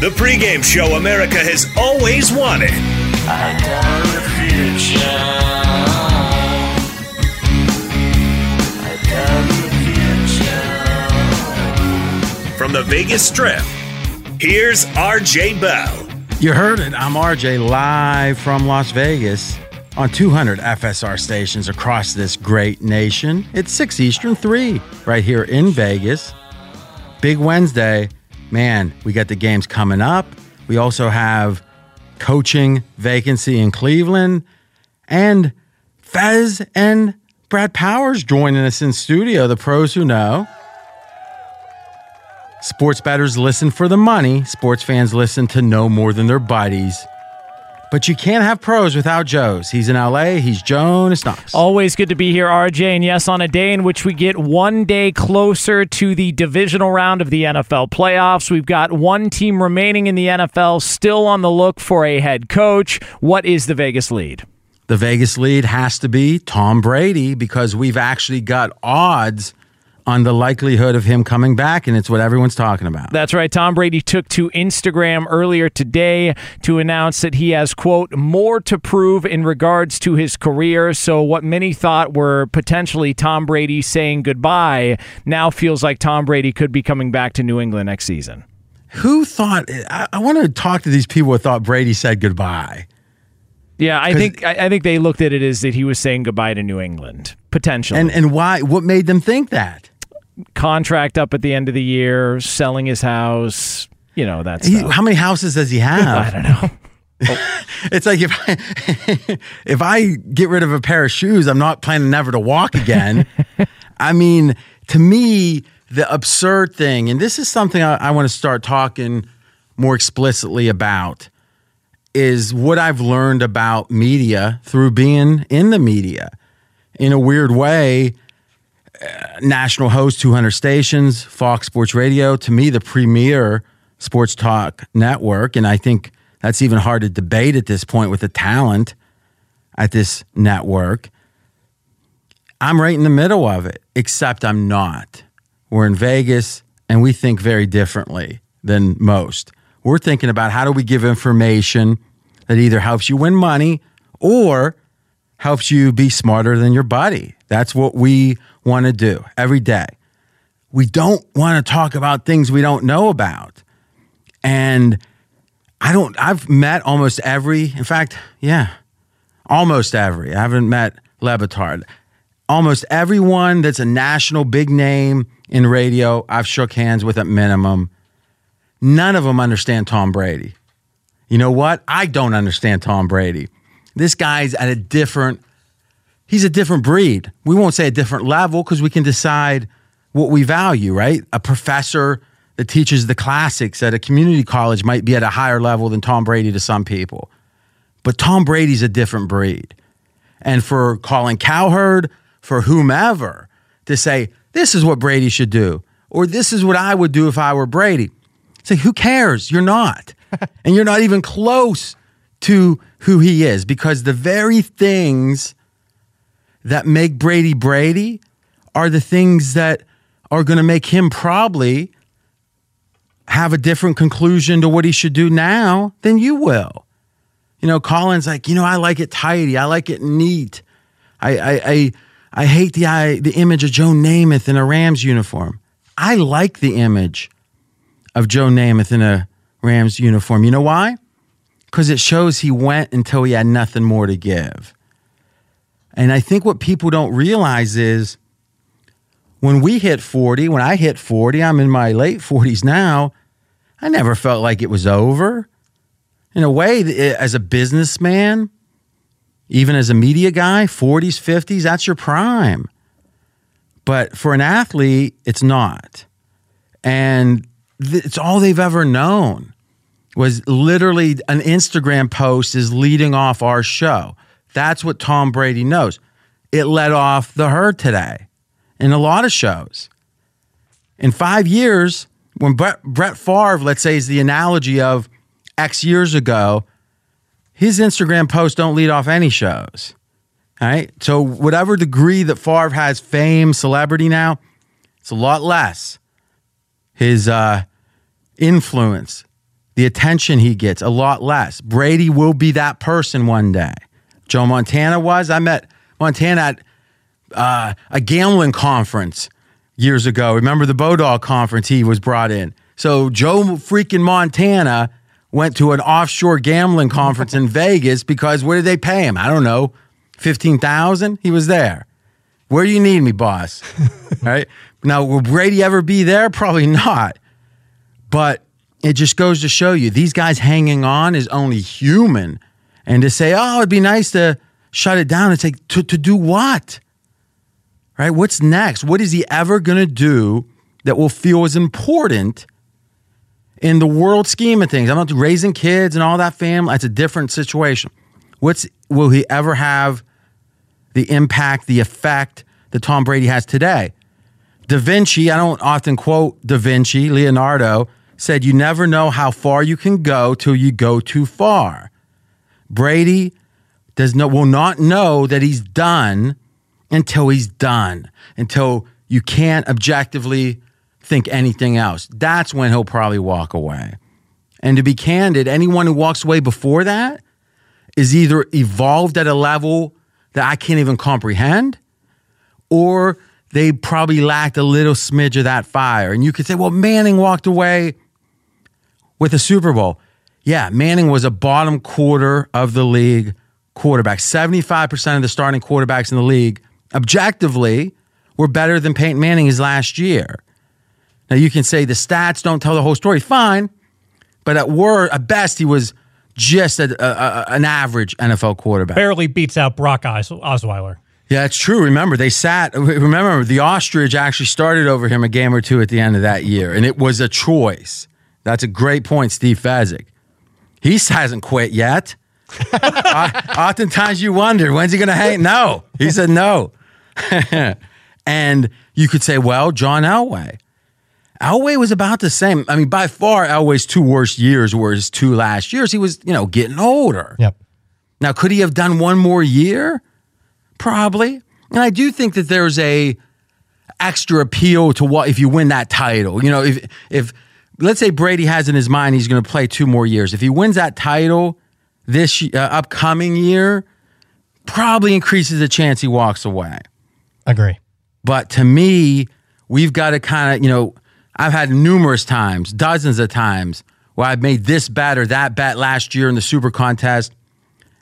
The pregame show America has always wanted. From the Vegas Strip, here's RJ Bell. You heard it. I'm RJ live from Las Vegas on 200 FSR stations across this great nation. It's 6 Eastern 3 right here in Vegas. Big Wednesday. Man, we got the games coming up. We also have coaching vacancy in Cleveland and Fez and Brad Powers joining us in studio, the pros who know. Sports bettors listen for the money. Sports fans listen to know more than their buddies. But you can't have pros without Joe's. He's in LA. He's Jonas Knox. Always good to be here, RJ. And yes, on a day in which we get one day closer to the divisional round of the NFL playoffs, we've got one team remaining in the NFL still on the look for a head coach. What is the Vegas lead? The Vegas lead has to be Tom Brady because we've actually got odds on the likelihood of him coming back, and it's what everyone's talking about. That's right. Tom Brady took to Instagram earlier today to announce that he has, quote, more to prove in regards to his career. So, what many thought were potentially Tom Brady saying goodbye now feels like Tom Brady could be coming back to New England next season. Who thought? I, I want to talk to these people who thought Brady said goodbye. Yeah, I think I, I think they looked at it as that he was saying goodbye to New England potentially. And and why? What made them think that? Contract up at the end of the year, selling his house, you know, that's how many houses does he have? I don't know. it's like if I, if I get rid of a pair of shoes, I'm not planning never to walk again. I mean, to me, the absurd thing, and this is something I, I want to start talking more explicitly about, is what I've learned about media through being in the media. In a weird way, national host, 200 stations, Fox Sports Radio, to me, the premier sports talk network. And I think That's even hard to debate at this point with the talent at this network. I'm right in the middle of it, except I'm not. We're in Vegas and we think very differently than most. We're thinking about how do we give information that either helps you win money or helps you be smarter than your buddy. That's what we want to do every day. We don't want to talk about things we don't know about. And I don't, I've met almost every, in fact, yeah, almost every. I haven't met Le Batard. Almost everyone that's a national big name in radio, I've shook hands with at minimum. None of them understand Tom Brady. You know what? I don't understand Tom Brady. This guy's at a different, he's a different breed. We won't say a different level because we can decide what we value, right? A professor that teaches the classics at a community college might be at a higher level than Tom Brady to some people. But Tom Brady's a different breed. And for Colin Cowherd, for whomever, to say, this is what Brady should do, or this is what I would do if I were Brady. Say, who cares? You're not. and you're not even close to who he is because the very things that make Brady Brady are the things that are going to make him probably have a different conclusion to what he should do now than you will. You know, Colin's like, you know, I like it tidy. I like it neat. I I I, I hate the I, the image of Joe Namath in a Rams uniform. I like the image of Joe Namath in a Rams uniform. You know why? Because it shows he went until he had nothing more to give. And I think what people don't realize is when we hit 40, when I hit 40, I'm in my late 40s now, I never felt like it was over in a way, eh, as a businessman, even as a media guy, 40s, 50s, that's your prime. But for an athlete, it's not. And th- it's all they've ever known was literally an Instagram post is leading off our show. That's what Tom Brady knows. It led off the herd today in a lot of shows. In five years, when Brett, Brett Favre, let's say, is the analogy of X years ago, his Instagram posts don't lead off any shows. All right. So, whatever degree that Favre has fame, celebrity now, it's a lot less. His uh, influence, the attention he gets, a lot less. Brady will be that person one day. Joe Montana was. I met Montana at uh, a gambling conference years ago. Remember the Bodog conference he was brought in? So, Joe freaking Montana went to an offshore gambling conference in Vegas because where did they pay him? I don't know, fifteen thousand. He was there. Where do you need me, boss? right now, will Brady ever be there? Probably not. But it just goes to show you these guys hanging on is only human, and to say, "Oh, it'd be nice to shut it down," it's like to to do what? Right? What's next? What is he ever going to do that will feel as important? in the world scheme of things, I'm not raising kids and all that family. That's a different situation. What's will he ever have the impact, the effect that Tom Brady has today? Da Vinci, I don't often quote Da Vinci, Leonardo said, You never know how far you can go till you go too far. Brady does no, will not know that he's done until he's done, until you can't objectively think anything else. That's when he'll probably walk away. And to be candid, anyone who walks away before that is either evolved at a level that I can't even comprehend, or they probably lacked a little smidge of that fire. And you could say, well, Manning walked away with a Super Bowl. Yeah, Manning was a bottom quarter of the league quarterback. 75% of the starting quarterbacks in the league, objectively, were better than Peyton Manning his last year. Now you can say the stats don't tell the whole story. Fine, but at worst, at best, he was just a, a, an average NFL quarterback. Barely beats out Brock Os- Osweiler. Yeah, it's true. Remember, they sat. Remember, the ostrich actually started over him a game or two at the end of that year, and it was a choice. That's a great point, Steve Fezzik. He hasn't quit yet. Oftentimes you wonder, when's he going to hang? No. He said no. and you could say, well, John Elway. Elway was about the same. I mean, by far, Elway's two worst years were his two last years. He was, you know, getting older. Yep. Now, could he have done one more year? Probably. And I do think that there's a extra appeal to what if you win that title. You know, if if let's say Brady has in his mind he's going to play two more years. If he wins that title this uh, upcoming year, probably increases the chance he walks away. Agree. But to me, we've got to kind of, you know, I've had numerous times, dozens of times, where I've made this bet or that bet last year in the Super Contest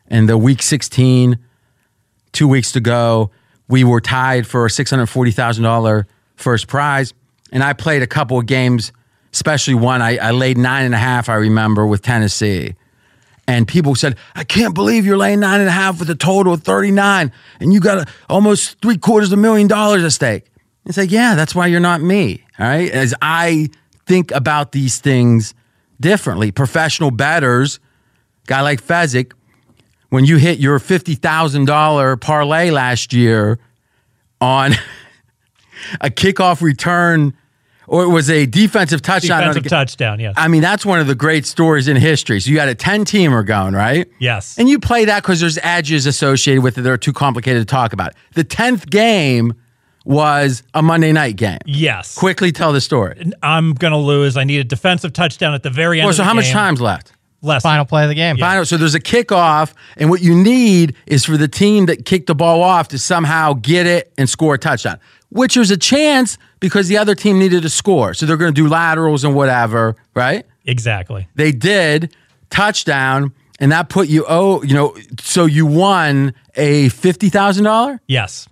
and the week 16, two weeks to go. We were tied for a $640,000 first prize. And I played a couple of games, especially one. I, I laid nine and a half, I remember, with Tennessee. And people said, I can't believe you're laying nine and a half with a total of 39 and you got a, almost three quarters of a million dollars at stake. It's like, yeah, that's why you're not me. All right. As I think about these things differently, professional betters, guy like Fezzik, when you hit your $50,000 parlay last year on a kickoff return or it was a defensive touchdown. Defensive on a, touchdown, yes. I mean, that's one of the great stories in history. So you had a 10 teamer going, right? yes. And you play that because there's edges associated with it that are too complicated to talk about. The 10th game was a Monday night game. yes. Quickly tell the story. I'm going to lose. I need a defensive touchdown at the very end Well, of so the how much time's left? Less. Final play of the game. Final. So there's a kickoff, and what you need is for the team that kicked the ball off to somehow get it and score a touchdown, which was a chance because the other team needed to score. So they're going to do laterals and whatever, right? Exactly. They did touchdown, and that put you oh, you know, so you won a fifty thousand dollar. Yes.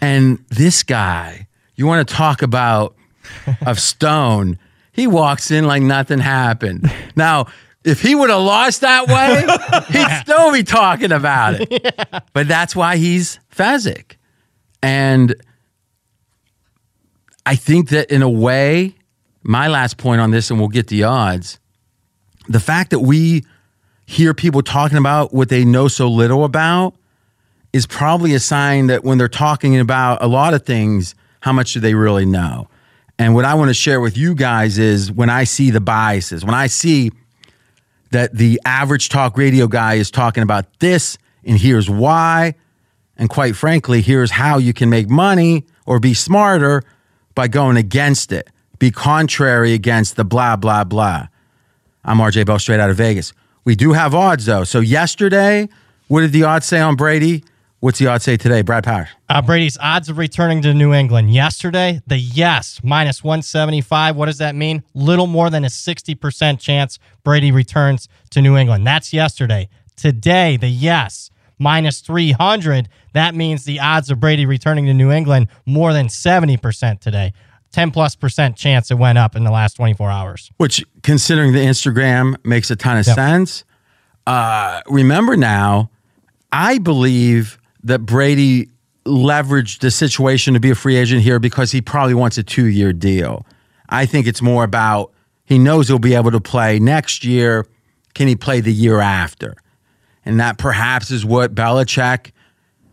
And this guy, you want to talk about of stone? He walks in like nothing happened. Now, if he would have lost that way, he'd still be talking about it. But that's why he's Fezzik. And I think that in a way, my last point on this, and we'll get the odds, the fact that we hear people talking about what they know so little about is probably a sign that when they're talking about a lot of things, how much do they really know? And what I want to share with you guys is when I see the biases, when I see that the average talk radio guy is talking about this and here's why, and quite frankly, here's how you can make money or be smarter by going against it, be contrary against the blah, blah, blah. I'm RJ Bell, straight out of Vegas. We do have odds though. So yesterday, what did the odds say on Brady? What's the odds say today, Brad Powers? Uh, Brady's odds of returning to New England yesterday, the yes, minus 175. What does that mean? Little more than a 60% chance Brady returns to New England. That's yesterday. Today, the yes, minus 300. That means the odds of Brady returning to New England more than 70% today. 10 plus percent chance it went up in the last 24 hours. Which, considering the Instagram, makes a ton of Yep. sense. Uh, remember now, I believe that Brady leveraged the situation to be a free agent here because he probably wants a two year deal. I think it's more about he knows he'll be able to play next year. Can he play the year after? And that perhaps is what Belichick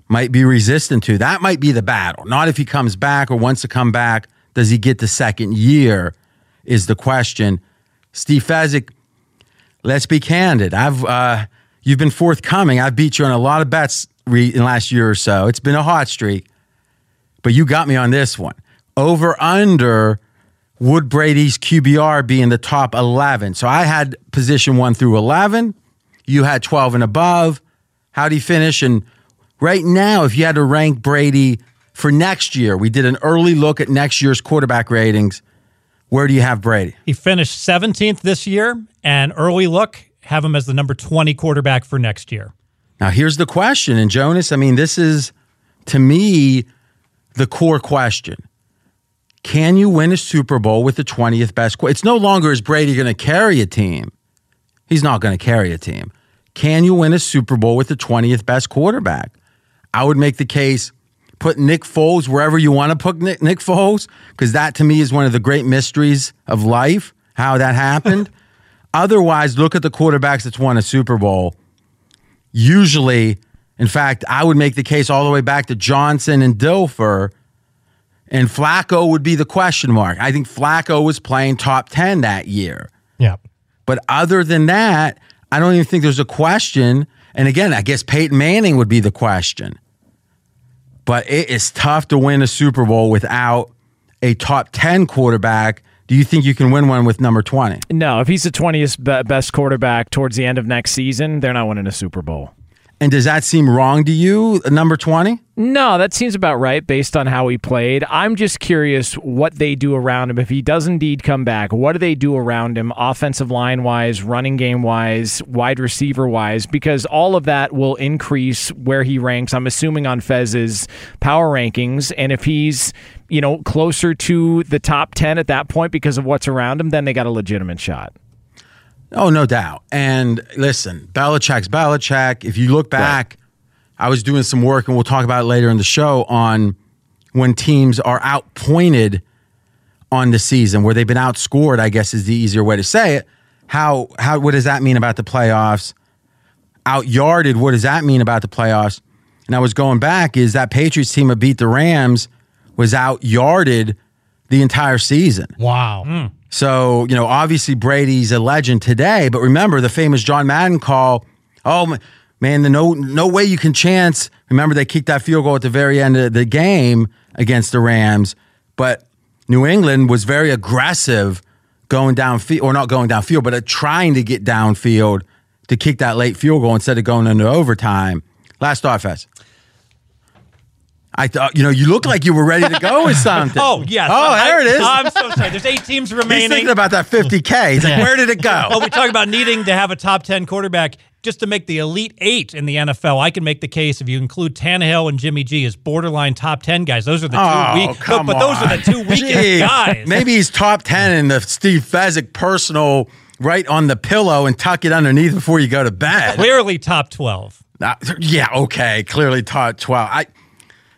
might be resistant to. That might be the battle. Not if he comes back or wants to come back. Does he get the second year? Is the question. Steve Fezzik, let's be candid. I've uh, you've been forthcoming. I've beat you on a lot of bets re- in the last year or so. It's been a hot streak, but you got me on this one. Over under would Brady's QBR be in the top eleven? So I had position one through eleven. You had twelve and above. How'd he finish? And right now, if you had to rank Brady for next year, we did an early look at next year's quarterback ratings. Where do you have Brady? He finished 17th this year, and early look have him as the number 20 quarterback for next year. Now, here's the question. And Jonas, I mean, this is to me the core question. Can you win a Super Bowl with the 20th best? qu- It's no longer is Brady going to carry a team. He's not going to carry a team. Can you win a Super Bowl with the 20th best quarterback? I would make the case put Nick Foles wherever you want to put Nick, Nick Foles, because that to me is one of the great mysteries of life, how that happened. Otherwise, look at the quarterbacks that's won a Super Bowl usually, in fact, I would make the case all the way back to Johnson and Dilfer And Flacco would be the question mark. I think Flacco was playing top 10 that year. Yeah. But other than that, I don't even think there's a question. And again, I guess Peyton Manning would be the question. But it is tough to win a Super Bowl without a top 10 quarterback. Do you think you can win one with number 20? No, if he's the 20th best quarterback towards the end of next season, they're not winning a Super Bowl. And does that seem wrong to you, number 20? No, that seems about right based on how he played. I'm just curious what they do around him. If he does indeed come back, what do they do around him, offensive line wise, running game wise, wide receiver wise? Because all of that will increase where he ranks, I'm assuming, on Fez's power rankings. And if he's, you know, closer to the top 10 at that point because of what's around him, then they got a legitimate shot. Oh, no doubt. And listen, Belichick's Belichick. If you look back, I was doing some work, and we'll talk about it later in the show on when teams are outpointed on the season, where they've been outscored. I guess is the easier way to say it. How how what does that mean about the playoffs? Outyarded. What does that mean about the playoffs? And I was going back. Is that Patriots team that beat the Rams was outyarded the entire season? Wow. So, you know, obviously Brady's a legend today, but remember the famous John Madden call, oh man, the no no way you can chance. Remember they kicked that field goal at the very end of the game against the Rams, but New England was very aggressive going downfield or not going downfield, but uh, trying to get downfield to kick that late field goal instead of going into overtime. Last thought, Fest. I thought, you know, you looked like you were ready to go with something. Oh, yes. Oh, I- there it is. I'm so sorry. There's eight teams remaining. He's thinking about that 50K. He's like, where did it go? Oh, we talk about needing to have a top 10 quarterback just to make the elite eight in the NFL. I can make the case if you include Tannehill and Jimmy G as borderline top 10 guys. Those are the two Oh, weak. No, come but those are the two weakest Gee, guys. Maybe he's top 10 in the Steve Fezzik personal right on the pillow and tuck it underneath before you go to bed. Clearly top 12. Uh, yeah, okay. Clearly top 12. I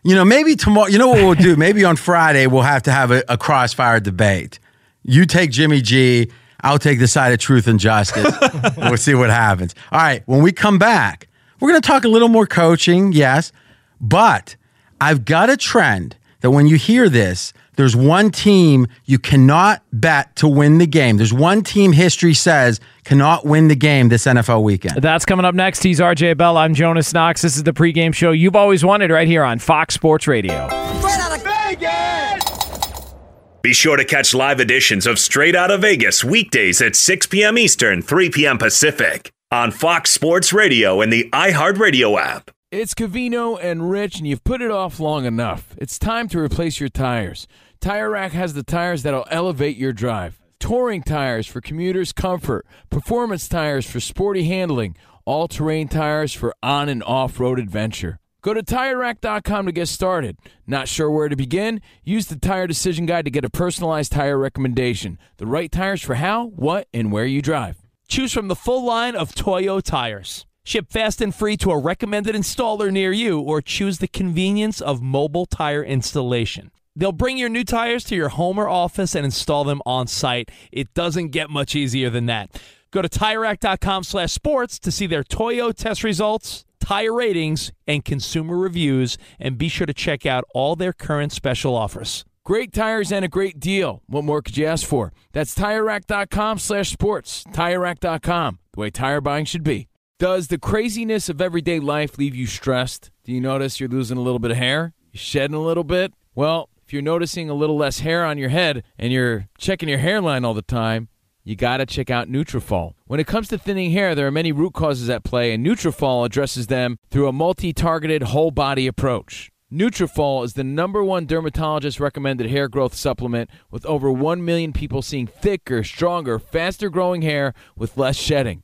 you know, maybe tomorrow, you know what we'll do? Maybe on Friday we'll have to have a, a crossfire debate. You take Jimmy G, I'll take the side of truth and justice. we'll see what happens. All right, when we come back, we're going to talk a little more coaching, yes, but I've got a trend that when you hear this, there's one team you cannot bet to win the game. There's one team history says cannot win the game this NFL weekend. That's coming up next. He's RJ Bell. I'm Jonas Knox. This is the pregame show you've always wanted right here on Fox Sports Radio. Straight out of Vegas! Be sure to catch live editions of Straight Out of Vegas weekdays at 6 p.m. Eastern, 3 p.m. Pacific on Fox Sports Radio and the iHeartRadio app. It's Covino and Rich, and you've put it off long enough. It's time to replace your tires. Tire Rack has the tires that'll elevate your drive. Touring tires for commuters' comfort, performance tires for sporty handling, all terrain tires for on and off road adventure. Go to TireRack.com to get started. Not sure where to begin? Use the Tire Decision Guide to get a personalized tire recommendation. The right tires for how, what, and where you drive. Choose from the full line of Toyo tires. Ship fast and free to a recommended installer near you or choose the convenience of mobile tire installation. They'll bring your new tires to your home or office and install them on site. It doesn't get much easier than that. Go to TireRack.com slash sports to see their Toyo test results, tire ratings, and consumer reviews, and be sure to check out all their current special offers. Great tires and a great deal. What more could you ask for? That's TireRack.com slash sports. TireRack.com, the way tire buying should be. Does the craziness of everyday life leave you stressed? Do you notice you're losing a little bit of hair? You're shedding a little bit? Well, if you're noticing a little less hair on your head and you're checking your hairline all the time, you got to check out Nutrafol. When it comes to thinning hair, there are many root causes at play, and Nutrafol addresses them through a multi-targeted whole body approach. Nutrafol is the number one dermatologist recommended hair growth supplement with over 1 million people seeing thicker, stronger, faster growing hair with less shedding.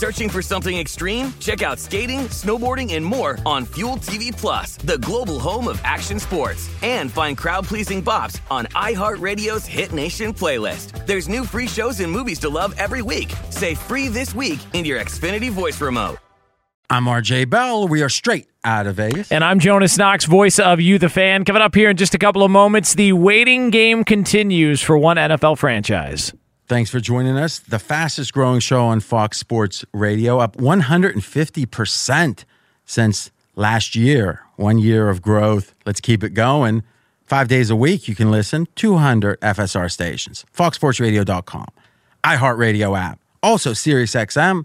Searching for something extreme? Check out skating, snowboarding, and more on Fuel TV Plus, the global home of action sports. And find crowd-pleasing bops on iHeartRadio's Hit Nation playlist. There's new free shows and movies to love every week. Say free this week in your Xfinity voice remote. I'm RJ Bell. We are straight out of Vegas. And I'm Jonas Knox, voice of You, the fan. Coming up here in just a couple of moments, the waiting game continues for one NFL franchise. Thanks for joining us. The fastest growing show on Fox Sports Radio, up 150% since last year. One year of growth. Let's keep it going. Five days a week, you can listen. 200 FSR stations. FoxSportsRadio.com. iHeartRadio app. Also, SiriusXM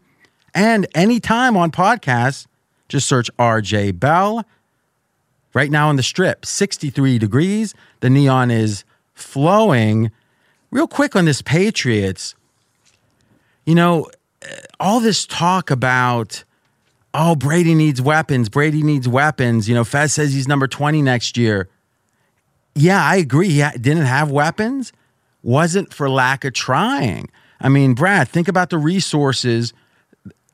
and anytime on podcasts, just search RJ Bell. Right now on the strip, 63 degrees. The neon is flowing. Real quick on this Patriots, you know, all this talk about, oh, Brady needs weapons. Brady needs weapons. You know, Fez says he's number 20 next year. Yeah, I agree. He didn't have weapons. Wasn't for lack of trying. I mean, Brad, think about the resources –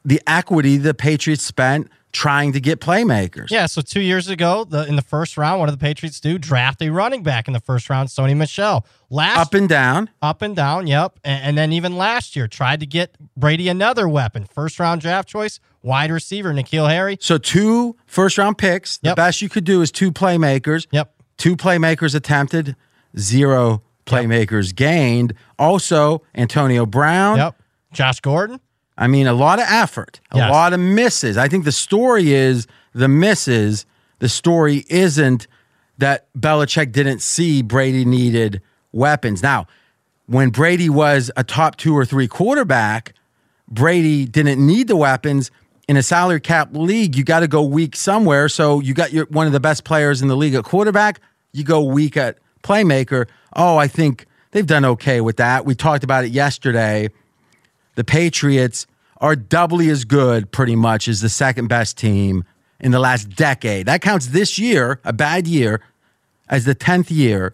the equity the Patriots spent trying to get playmakers. Yeah, so two years ago, the, in the first round, what did the Patriots do? Draft a running back in the first round, Sony Michel. Last up and down, up and down. Yep, and, and, then even last year, tried to get Brady another weapon, first round draft choice, wide receiver N'Keal Harry. So two first round picks. Yep. The best you could do is two playmakers. Yep, two playmakers attempted, zero playmakers yep. gained. Also, Antonio Brown. Yep, Josh Gordon. I mean, a lot of effort, a yes. lot of misses. I think the story is the misses. The story isn't that Belichick didn't see Brady needed weapons. Now, when Brady was a top two or three quarterback, Brady didn't need the weapons. In a salary cap league, you got to go weak somewhere. So you got your one of the best players in the league at quarterback. You go weak at playmaker. Oh, I think they've done okay with that. We talked about it yesterday the Patriots are doubly as good, pretty much, as the second best team in the last decade. That counts this year, a bad year, as the 10th year.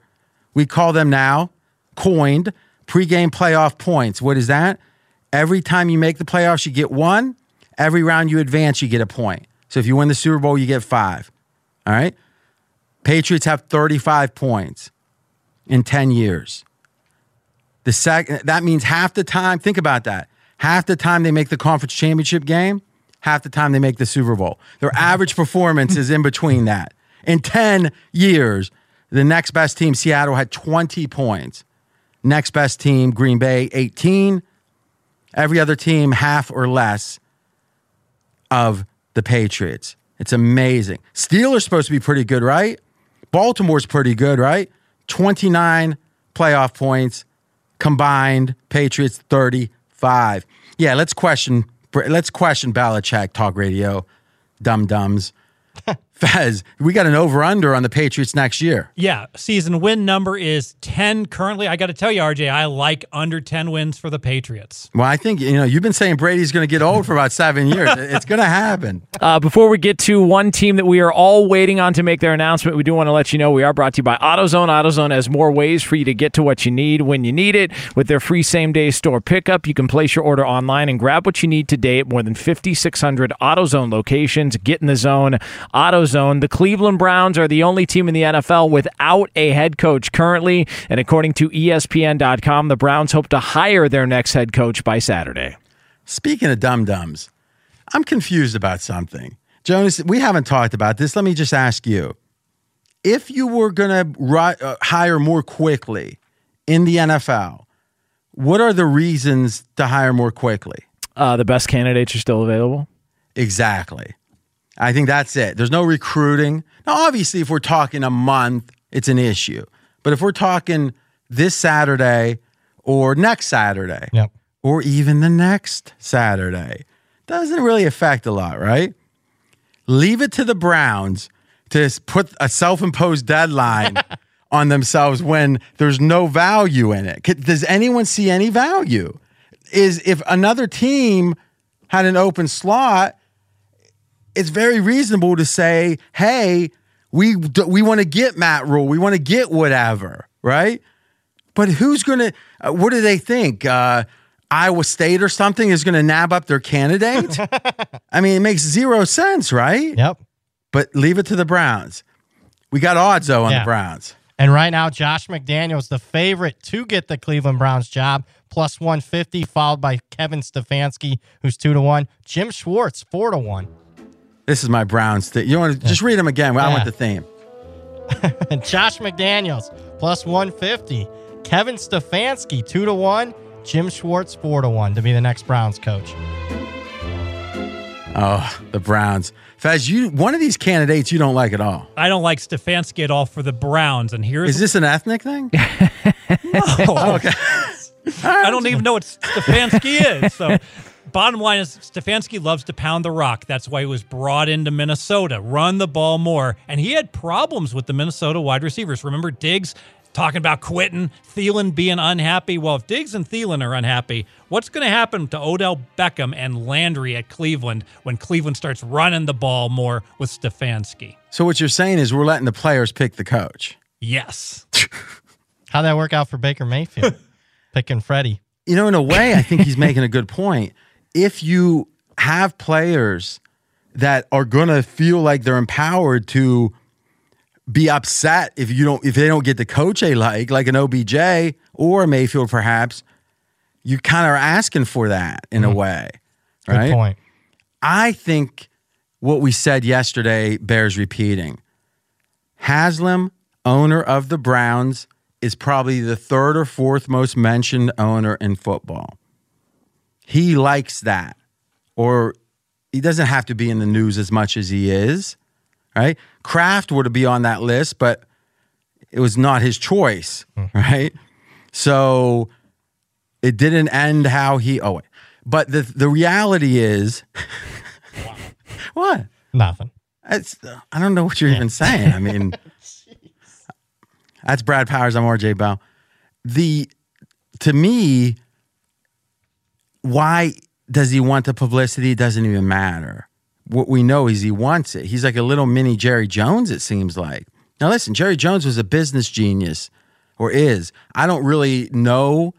We call them now coined pregame playoff points. What is that? Every time you make the playoffs, you get one. Every round you advance, you get a point. So if you win the Super Bowl, you get five. All right? Patriots have 35 points in 10 years. The second that means half the time, think about that. Half the time they make the conference championship game, half the time they make the Super Bowl. Their average performance is in between that. In 10 years, the next best team, Seattle, had 20 points. Next best team, Green Bay, 18. Every other team, half or less of the Patriots. It's amazing. Steelers supposed to be pretty good, right? Baltimore's pretty good, right? 29 playoff points combined Patriots 35. Yeah, let's question let's question Belichick talk radio, dum dums. Fez, we got an over under on the Patriots next year. Yeah, season win number is 10 currently. I got to tell you, RJ, I like under 10 wins for the Patriots. Well, I think, you know, you've been saying Brady's going to get old for about seven years. it's going to happen. Uh, before we get to one team that we are all waiting on to make their announcement, we do want to let you know we are brought to you by AutoZone. AutoZone has more ways for you to get to what you need when you need it. With their free same day store pickup, you can place your order online and grab what you need today at more than 5,600 AutoZone locations. Get in the zone. AutoZone, the Cleveland Browns are the only team in the NFL without a head coach currently. And according to ESPN.com, the Browns hope to hire their next head coach by Saturday. Speaking of dum dums, I'm confused about something. Jonas, we haven't talked about this. Let me just ask you if you were going to uh, hire more quickly in the NFL, what are the reasons to hire more quickly? Uh, the best candidates are still available. Exactly. I think that's it. There's no recruiting. Now, obviously, if we're talking a month, it's an issue. But if we're talking this Saturday or next Saturday, Yep. or even the next Saturday, doesn't really affect a lot, right? Leave it to the Browns to put a self imposed deadline on themselves when there's no value in it. Does anyone see any value? Is if another team had an open slot, it's very reasonable to say, "Hey, we we want to get Matt Rhule, we want to get whatever," right? But who's going to? Uh, what do they think? Uh, Iowa State or something is going to nab up their candidate? I mean, it makes zero sense, right? Yep. But leave it to the Browns. We got odds though on Yeah. the Browns. And right now, Josh McDaniels, the favorite to get the Cleveland Browns job, plus 150, followed by Kevin Stefanski, who's two to one. Jim Schwartz, four to one. This is my Browns thing. You want to just read them again? I Yeah. want the theme. And Josh McDaniels, plus 150. Kevin Stefanski, two to one. Jim Schwartz, four to one to be the next Browns coach. Oh, the Browns. Fez, you one of these candidates you don't like at all. I don't like Stefanski at all for the Browns, and here's Is this an ethnic thing? Oh, okay. I don't even know what Stefanski is. So, bottom line is Stefanski loves to pound the rock. That's why he was brought into Minnesota, run the ball more. And he had problems with the Minnesota wide receivers. Remember Diggs talking about quitting, Thielen being unhappy? Well, if Diggs and Thielen are unhappy, what's going to happen to Odell Beckham and Landry at Cleveland when Cleveland starts running the ball more with Stefanski? So what you're saying is we're letting the players pick the coach. Yes. How'd that work out for Baker Mayfield? Picking Freddie. You know, in a way, I think he's making a good point. If you have players that are going to feel like they're empowered to be upset if you don't if they don't get the coach they like, like an OBJ or a Mayfield, perhaps, you kind of are asking for that in a way, Mm-hmm. Good right? point. I think what we said yesterday bears repeating. Haslam, owner of the Browns, is probably the third or fourth most mentioned owner in football. He likes that. Or he doesn't have to be in the news as much as he is, right? Kraft were to be on that list, but it was not his choice, hmm. right? So it didn't end how he oh wait. But the the reality is what? Nothing. It's, uh, I don't know what you're even saying. I mean, that's Brad Powers. I'm RJ Bell. The to me, why does he want the publicity? It doesn't even matter. What we know is he wants it. He's like a little mini Jerry Jones. It seems like. Now listen, Jerry Jones was a business genius, or is. I don't really know,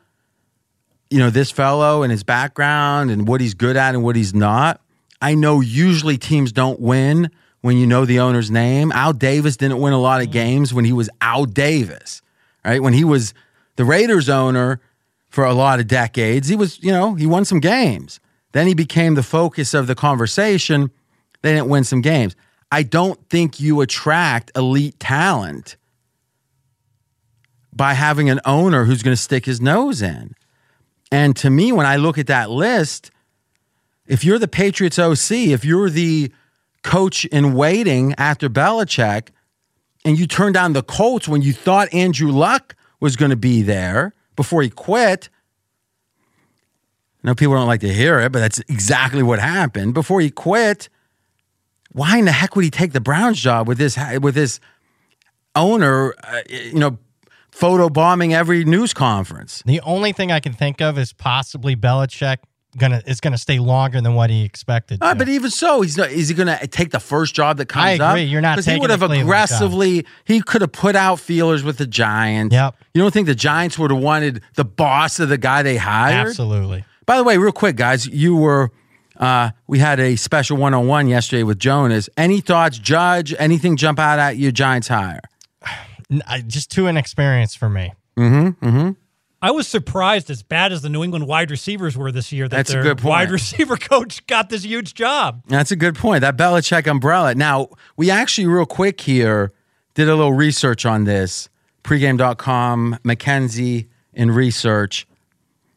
you know, this fellow and his background and what he's good at and what he's not. I know usually teams don't win when you know the owner's name. Al Davis didn't win a lot of mm-hmm. games when he was Al Davis, right? When he was the Raiders owner for a lot of decades, he was, you know, he won some games. Then he became the focus of the conversation. They didn't win some games. I don't think you attract elite talent by having an owner who's going to stick his nose in. And to me, when I look at that list, if you're the Patriots OC, if you're the coach in waiting after Belichick, and you turned down the Colts when you thought Andrew Luck was going to be there before he quit. I know people don't like to hear it, but that's exactly what happened. Before he quit, why in the heck would he take the Browns job with this with this owner, uh, you know, photo bombing every news conference? The only thing I can think of is possibly Belichick gonna it's gonna stay longer than what he expected. To. but even so, he's not. Is he to take the first job that comes I up? agree. You're not Because he would have aggressively. He could have put out feelers with the Giants. Yep. You don't think the Giants would have wanted the boss of the guy they hired? Absolutely. By the way, real quick, guys, you were. Uh, we had a special one on one yesterday with Jonas. Any thoughts, Judge? Anything jump out at you? Giants hire? Just too inexperienced for me. Mm-hmm. Mm-hmm. I was surprised, as bad as the New England wide receivers were this year, that That's a their good point. wide receiver coach got this huge job. That's a good point. That Belichick umbrella. Now, we actually, real quick here, did a little research on this. Pregame.com, McKenzie in research.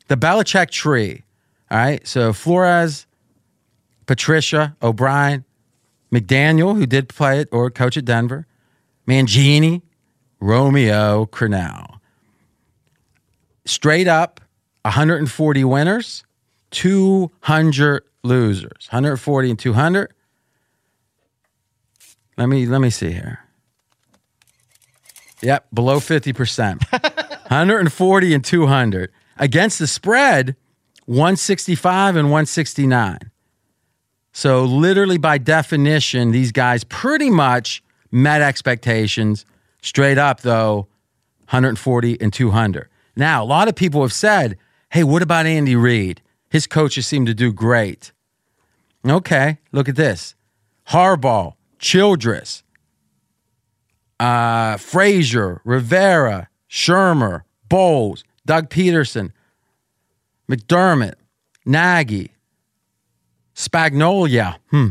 The Belichick tree. All right. So Flores, Patricia, O'Brien, McDaniel, who did play it or coach at Denver, Mangini, Romeo, Crennel. Straight up, 140 winners, 200 losers. 140 and 200. Let me let me see here. Yep, below 50%. 140 and 200. Against the spread, 165 and 169. So, literally by definition, these guys pretty much met expectations. Straight up, though, 140 and 200. Now, a lot of people have said, hey, what about Andy Reid? His coaches seem to do great. Okay, look at this Harbaugh, Childress, uh, Frazier, Rivera, Shurmur, Bowles, Doug Pederson, McDermott, Nagy, Spagnolia. Hmm.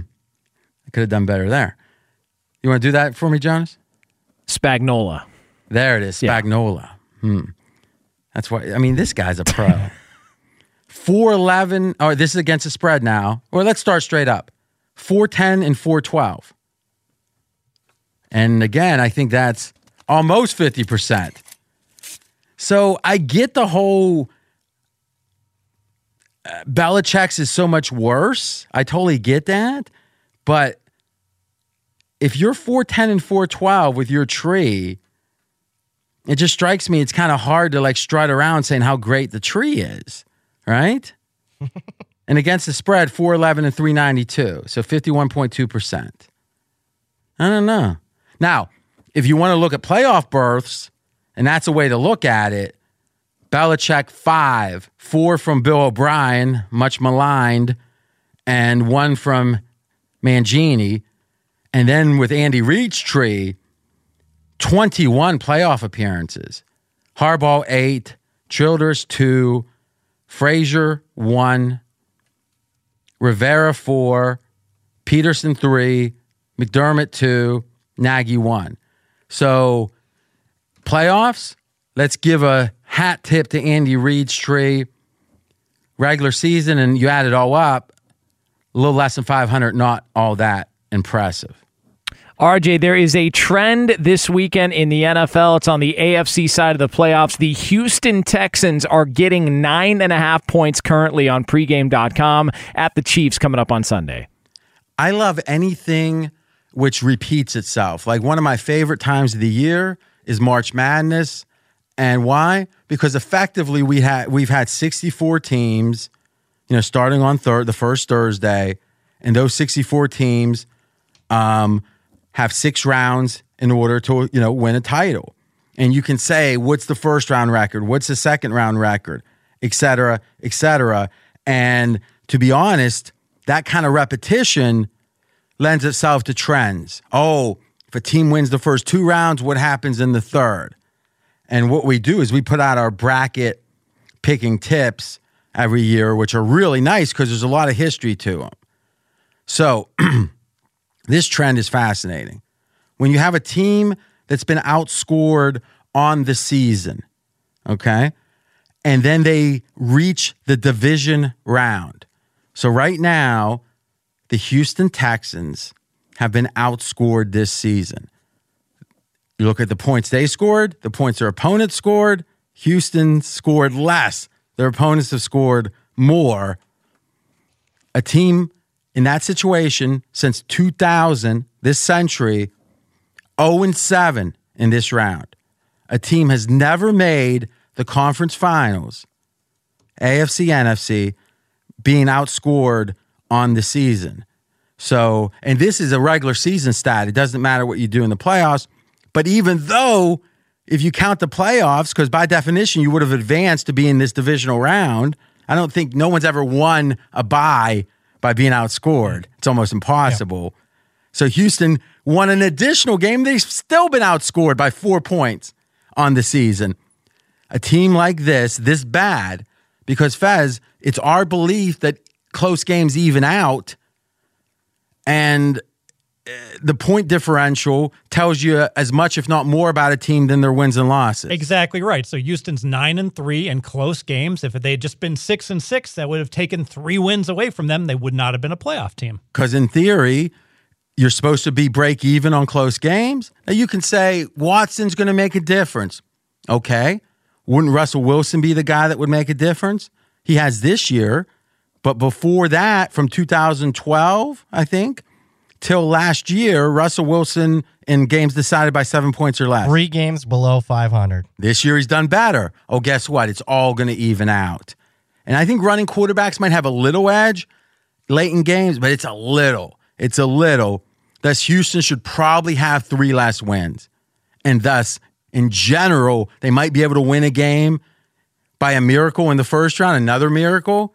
I could have done better there. You want to do that for me, Jonas? Spagnuolo. There it is, Spagnuolo. Hmm. That's why. I mean, this guy's a pro. 411. Or this is against the spread now. Or let's start straight up 410 and 412. And again, I think that's almost 50%. So I get the whole uh, Belichick's is so much worse. I totally get that. But if you're 410 and 412 with your tree, it just strikes me it's kind of hard to like strut around saying how great the tree is, right? and against the spread, 411 and 392. So 51.2%. I don't know. Now, if you want to look at playoff berths, and that's a way to look at it, Belichick five, four from Bill O'Brien, much maligned, and one from Mangini. And then with Andy Reid's tree, 21 playoff appearances. Harbaugh eight, Childress two, Frazier one, Rivera four, Pederson three, McDermott two, Nagy one. So playoffs, let's give a hat tip to Andy Reid's tree. Regular season, and you add it all up, a little less than 500, not all that impressive. RJ, there is a trend this weekend in the NFL. It's on the AFC side of the playoffs. The Houston Texans are getting nine and a half points currently on pregame.com at the Chiefs coming up on Sunday. I love anything which repeats itself. Like one of my favorite times of the year is March Madness. And why? Because effectively we had we've had 64 teams, you know, starting on third the first Thursday, and those 64 teams um, have six rounds in order to you know win a title. And you can say what's the first round record, what's the second round record, et cetera, et cetera. And to be honest, that kind of repetition lends itself to trends. Oh, if a team wins the first two rounds, what happens in the third? And what we do is we put out our bracket picking tips every year, which are really nice because there's a lot of history to them. So this trend is fascinating. When you have a team that's been outscored on the season, okay, and then they reach the division round. So right now, the Houston Texans have been outscored this season. You look at the points they scored, the points their opponents scored. Houston scored less. Their opponents have scored more. A team in that situation since 2000, this century, 0 and 7 in this round. A team has never made the conference finals, AFC, NFC, being outscored on the season. So, and this is a regular season stat. It doesn't matter what you do in the playoffs. But even though, if you count the playoffs, because by definition you would have advanced to be in this divisional round, I don't think no one's ever won a bye by being outscored. It's almost impossible. Yeah. So Houston won an additional game. They've still been outscored by four points on the season. A team like this, this bad, because Fez, it's our belief that close games even out. And the point differential tells you as much, if not more, about a team than their wins and losses. Exactly right. So Houston's nine and three in close games. If they had just been six and six, that would have taken three wins away from them. They would not have been a playoff team. Because in theory, you're supposed to be break even on close games. Now you can say Watson's going to make a difference. Okay. Wouldn't Russell Wilson be the guy that would make a difference? He has this year, but before that, from 2012, I think, till last year, Russell Wilson in games decided by seven points or less. Three games below 500. This year he's done better. Oh, guess what? It's all going to even out. And I think running quarterbacks might have a little edge late in games, but it's a little. It's a little. Thus, Houston should probably have three less wins. And thus, in general, they might be able to win a game by a miracle in the first round, another miracle.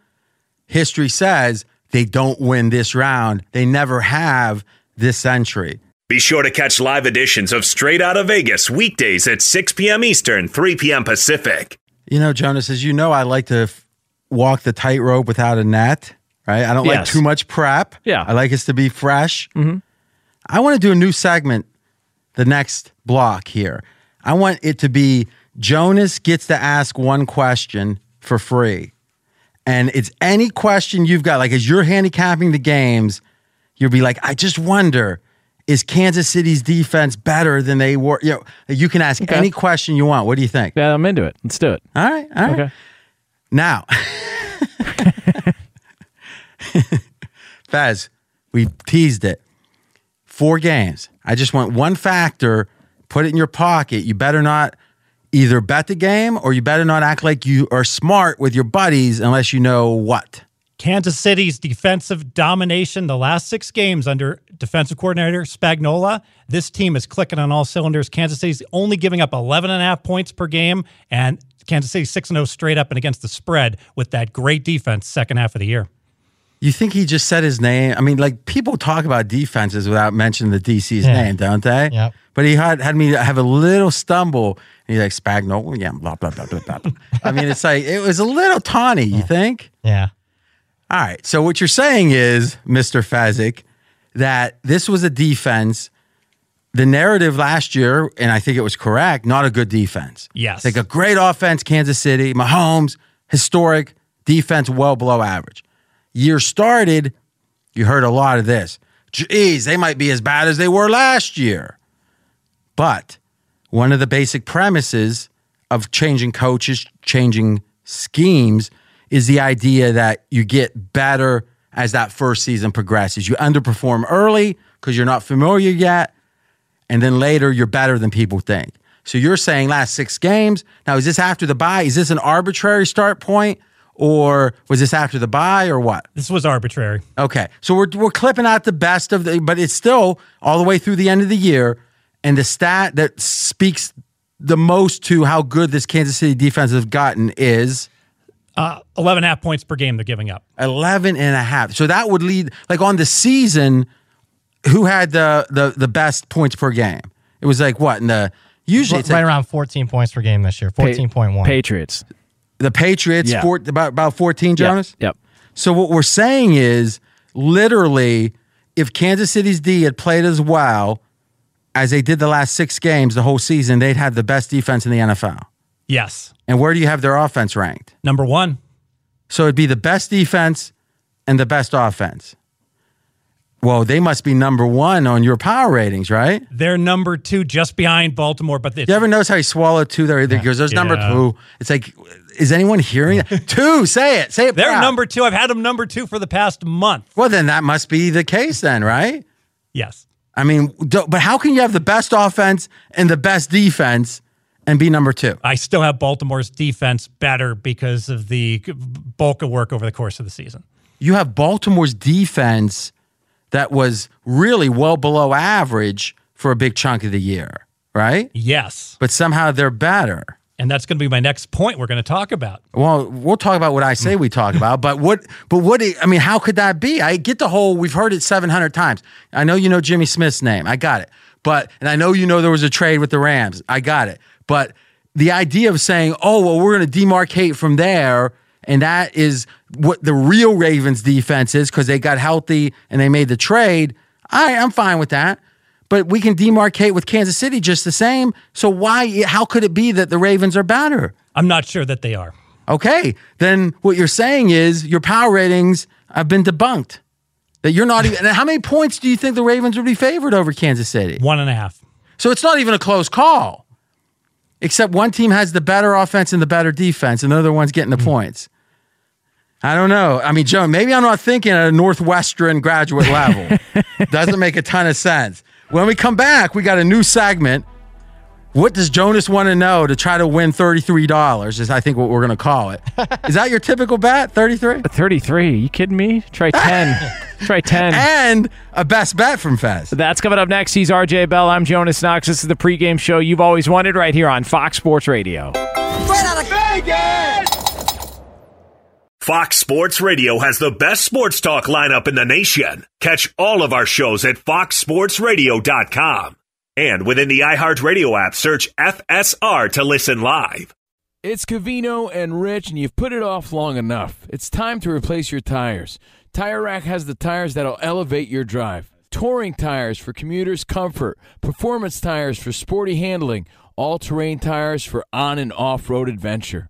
History says they don't win this round. They never have this century. Be sure to catch live editions of Straight Out of Vegas weekdays at 6 p.m. Eastern, 3 p.m. Pacific. You know, Jonas, as you know, I like to f- walk the tightrope without a net, right? I don't like too much prep. Yeah. I like us to be fresh. Mhm. I want to do a new segment the next block here. I want it to be Jonas gets to ask one question for free. And it's any question you've got. Like, as you're handicapping the games, you'll be like, I just wonder, is Kansas City's defense better than they were? You know, you can ask any question you want. What do you think? Yeah, I'm into it. Let's do it. All right. All right. Okay. Now, Fez, we teased it. Four games. I just want one factor, put it in your pocket. You better not either bet the game or you better not act like you are smart with your buddies unless you know what. Kansas City's defensive domination the last six games under defensive coordinator Spagnuolo. This team is clicking on all cylinders. Kansas City's only giving up 11 and a half points per game, and Kansas City 6 0 straight up and against the spread with that great defense second half of the year. You think he just said his name? I mean, like people talk about defenses without mentioning the DC's Yeah. name, don't they? Yeah. But he had had me have a little stumble. And he's like Spagnola, yeah, blah blah blah blah blah. I mean, it's like it was a little tawny. You think? Yeah. All right. So what you're saying is, Mr. Fezzik, that this was a defense. The narrative last year, and I think it was correct, not a good defense. Yes. Like a great offense, Kansas City, Mahomes, historic defense, well below average. Year started, you heard a lot of this. Geez, they might be as bad as they were last year. But one of the basic premises of changing coaches, changing schemes, is the idea that you get better as that first season progresses. You underperform early because you're not familiar yet, and then later you're better than people think. So you're saying last six games. Now, is this after the bye? Is this an arbitrary start point, or was this after the buy or what? This was arbitrary. Okay, so we're we're clipping out the best of the, but it's still all the way through the end of the year, and the stat that speaks the most to how good this Kansas City defense has gotten is Uh, 11 and a half points per game they're giving up. 11 and a half. So that would lead like on the season who had the the the best points per game? It was like what in the usually it's right like around 14 points per game this year. 14.1. Patriots. The Patriots Yeah. four, about about 14 Jonas. Yep. So what we're saying is literally if Kansas City's D had played as well as they did the last 6 games the whole season, they'd have the best defense in the NFL. Yes. And where do you have their offense ranked? Number one. So it'd be the best defense and the best offense. Well, they must be number one on your power ratings, right? They're number two, just behind Baltimore. But You ever notice how he swallowed two there? He goes, there's number Yeah. two. It's like, is anyone hearing that? two, say it. Say it. they're proud. number two. I've had them number two for the past month. Well, then that must be the case, then, right? Yes. I mean, do- but how can you have the best offense and the best defense and be number two? I still have Baltimore's defense better because of the bulk of work over the course of the season. You have Baltimore's defense that was really well below average for a big chunk of the year, right? Yes. But somehow they're better. And that's going to be my next point we're going to talk about. Well, we'll talk about what I say we talk about, but what, but what, I mean, how could that be? I get the whole, we've heard it 700 times. I know you know Jimmy Smith's name. I got it. But, and I know you know there was a trade with the Rams. I got it. But the idea of saying, oh, well, we're going to demarcate from there, and that is what the real Ravens defense is because they got healthy and they made the trade. I, I'm fine with that. But we can demarcate with Kansas City just the same. So why? How could it be that the Ravens are better? I'm not sure that they are. Okay, then what you're saying is your power ratings have been debunked. That you're not even. how many points do you think the Ravens would be favored over Kansas City? One and a half. So it's not even a close call. Except one team has the better offense and the better defense, and the other one's getting the hmm. points. I don't know. I mean, Joe, maybe I'm not thinking at a Northwestern graduate level. Doesn't make a ton of sense. When we come back, we got a new segment. What does Jonas want to know to try to win $33? Is I think what we're going to call it. Is that your typical bet? 33? 33. You kidding me? Try 10. Try 10. And a best bet from Fez. That's coming up next. He's RJ Bell. I'm Jonas Knox. This is the pregame show you've always wanted right here on Fox Sports Radio. Straight out of Vegas! Fox Sports Radio has the best sports talk lineup in the nation. Catch all of our shows at foxsportsradio.com. And within the iHeartRadio app, search FSR to listen live. It's Covino and Rich, and you've put it off long enough. It's time to replace your tires. Tire Rack has the tires that'll elevate your drive. Touring tires for commuters' comfort, performance tires for sporty handling, all terrain tires for on and off road adventure.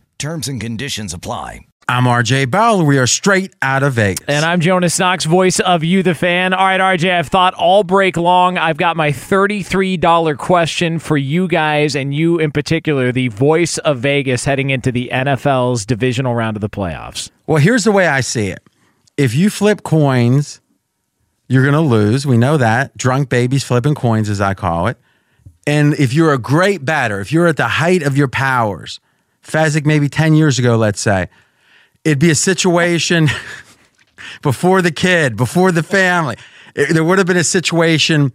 Terms and conditions apply. I'm RJ Bell. We are straight out of Vegas. And I'm Jonas Knox, voice of You the Fan. All right, RJ, I've thought all break long. I've got my $33 question for you guys and you in particular, the voice of Vegas heading into the NFL's divisional round of the playoffs. Well, here's the way I see it. If you flip coins, you're going to lose. We know that. Drunk babies flipping coins, as I call it. And if you're a great batter, if you're at the height of your powers, Fezzik maybe 10 years ago, let's say, it'd be a situation before the kid, before the family. It- there would have been a situation,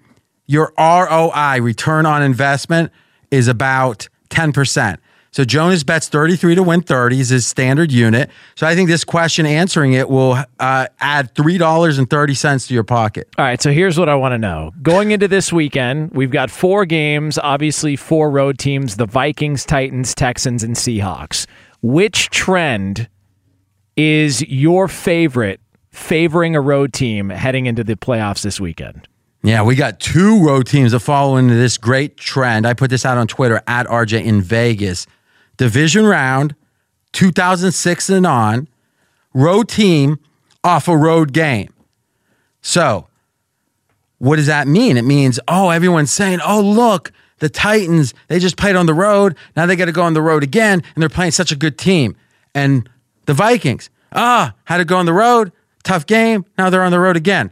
your ROI, return on investment, is about 10%. So Jonas bets 33 to win 30 is his standard unit. So I think this question answering it will uh, add $3.30 to your pocket. All right, so here's what I want to know. Going into this weekend, we've got four games, obviously four road teams, the Vikings, Titans, Texans, and Seahawks. Which trend is your favorite favoring a road team heading into the playoffs this weekend? Yeah, we got two road teams that follow into this great trend. I put this out on Twitter at RJ in Vegas. Division round, 2006 and on, road team off a road game. So what does that mean? It means, oh, everyone's saying, oh, look, the Titans, they just played on the road. Now they got to go on the road again, and they're playing such a good team. And the Vikings, ah, had to go on the road, tough game. Now they're on the road again.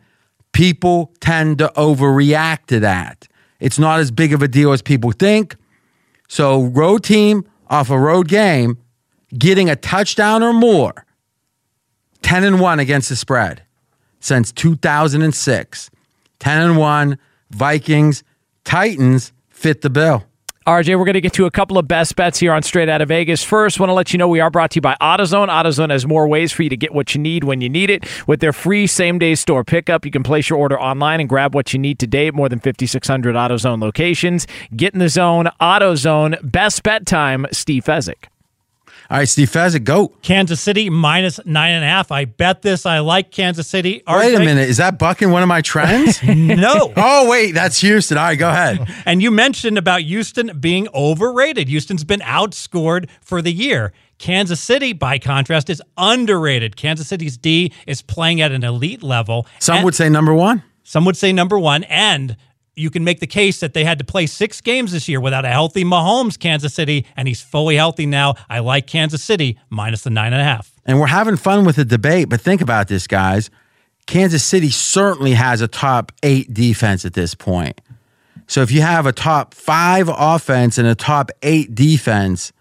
People tend to overreact to that. It's not as big of a deal as people think. So, road team off a road game, getting a touchdown or more, 10 and 1 against the spread since 2006. 10 and 1, Vikings, Titans fit the bill. RJ, we're going to get to a couple of best bets here on Straight Out of Vegas. First, want to let you know we are brought to you by AutoZone. AutoZone has more ways for you to get what you need when you need it. With their free same day store pickup, you can place your order online and grab what you need today at more than 5,600 AutoZone locations. Get in the zone. AutoZone. Best bet time, Steve Fezzik. All right, Steve Fezzik, go. Kansas City minus nine and a half. I bet this. I like Kansas City. Wait a minute. Is that bucking one of my trends? no. oh, wait. That's Houston. All right, go ahead. And you mentioned about Houston being overrated. Houston's been outscored for the year. Kansas City, by contrast, is underrated. Kansas City's D is playing at an elite level. Some And- would say number one. Some would say number one. And you can make the case that they had to play six games this year without a healthy Mahomes, Kansas City, and he's fully healthy now. I like Kansas City minus the nine and a half. And we're having fun with the debate, but think about this, guys. Kansas City certainly has a top eight defense at this point. So if you have a top five offense and a top eight defense,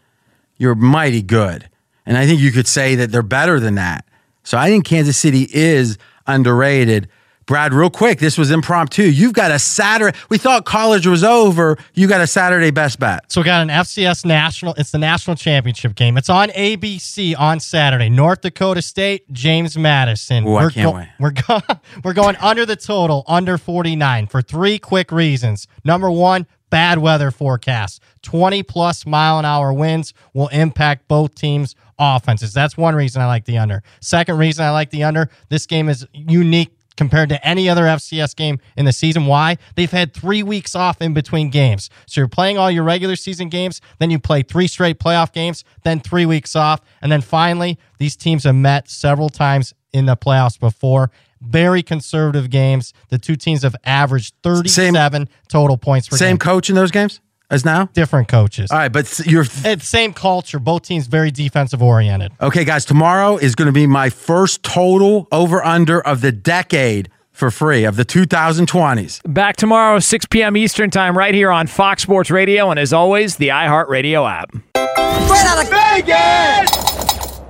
you're mighty good. And I think you could say that they're better than that. So I think Kansas City is underrated. Brad, real quick, this was impromptu. You've got a Saturday. We thought college was over. You got a Saturday best bet. So we got an FCS national. It's the national championship game. It's on ABC on Saturday. North Dakota State, James Madison. Ooh, I we're can't wait. We're go- we're going under the total, under 49 for three quick reasons. Number one, bad weather forecast. 20 plus mile an hour winds will impact both teams' offenses. That's one reason I like the under. Second reason I like the under. This game is unique compared to any other FCS game in the season. Why? They've had three weeks off in between games. So you're playing all your regular season games, then you play three straight playoff games, then three weeks off. And then finally, these teams have met several times in the playoffs before. Very conservative games. The two teams have averaged 37 total points per game Same game. coach in those games as now? Different coaches. All right, but s- you're It's same culture. Both teams very defensive oriented. Okay, guys, tomorrow is going to be my first total over under of the decade for free of the 2020s. Back tomorrow, 6 p.m. Eastern Time, right here on Fox Sports Radio, and as always, the iHeartRadio app. Straight out of Vegas!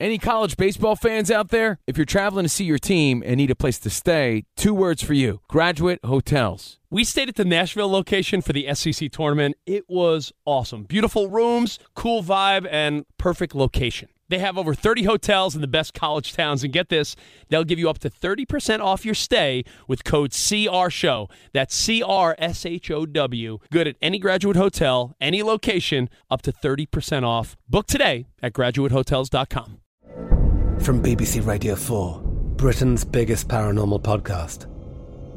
Any college baseball fans out there? If you're traveling to see your team and need a place to stay, two words for you Graduate Hotels. We stayed at the Nashville location for the SEC tournament. It was awesome. Beautiful rooms, cool vibe, and perfect location. They have over 30 hotels in the best college towns, and get this, they'll give you up to 30% off your stay with code CRSHOW. That's C R S H O W. Good at any graduate hotel, any location, up to 30% off. Book today at graduatehotels.com. From BBC Radio 4, Britain's biggest paranormal podcast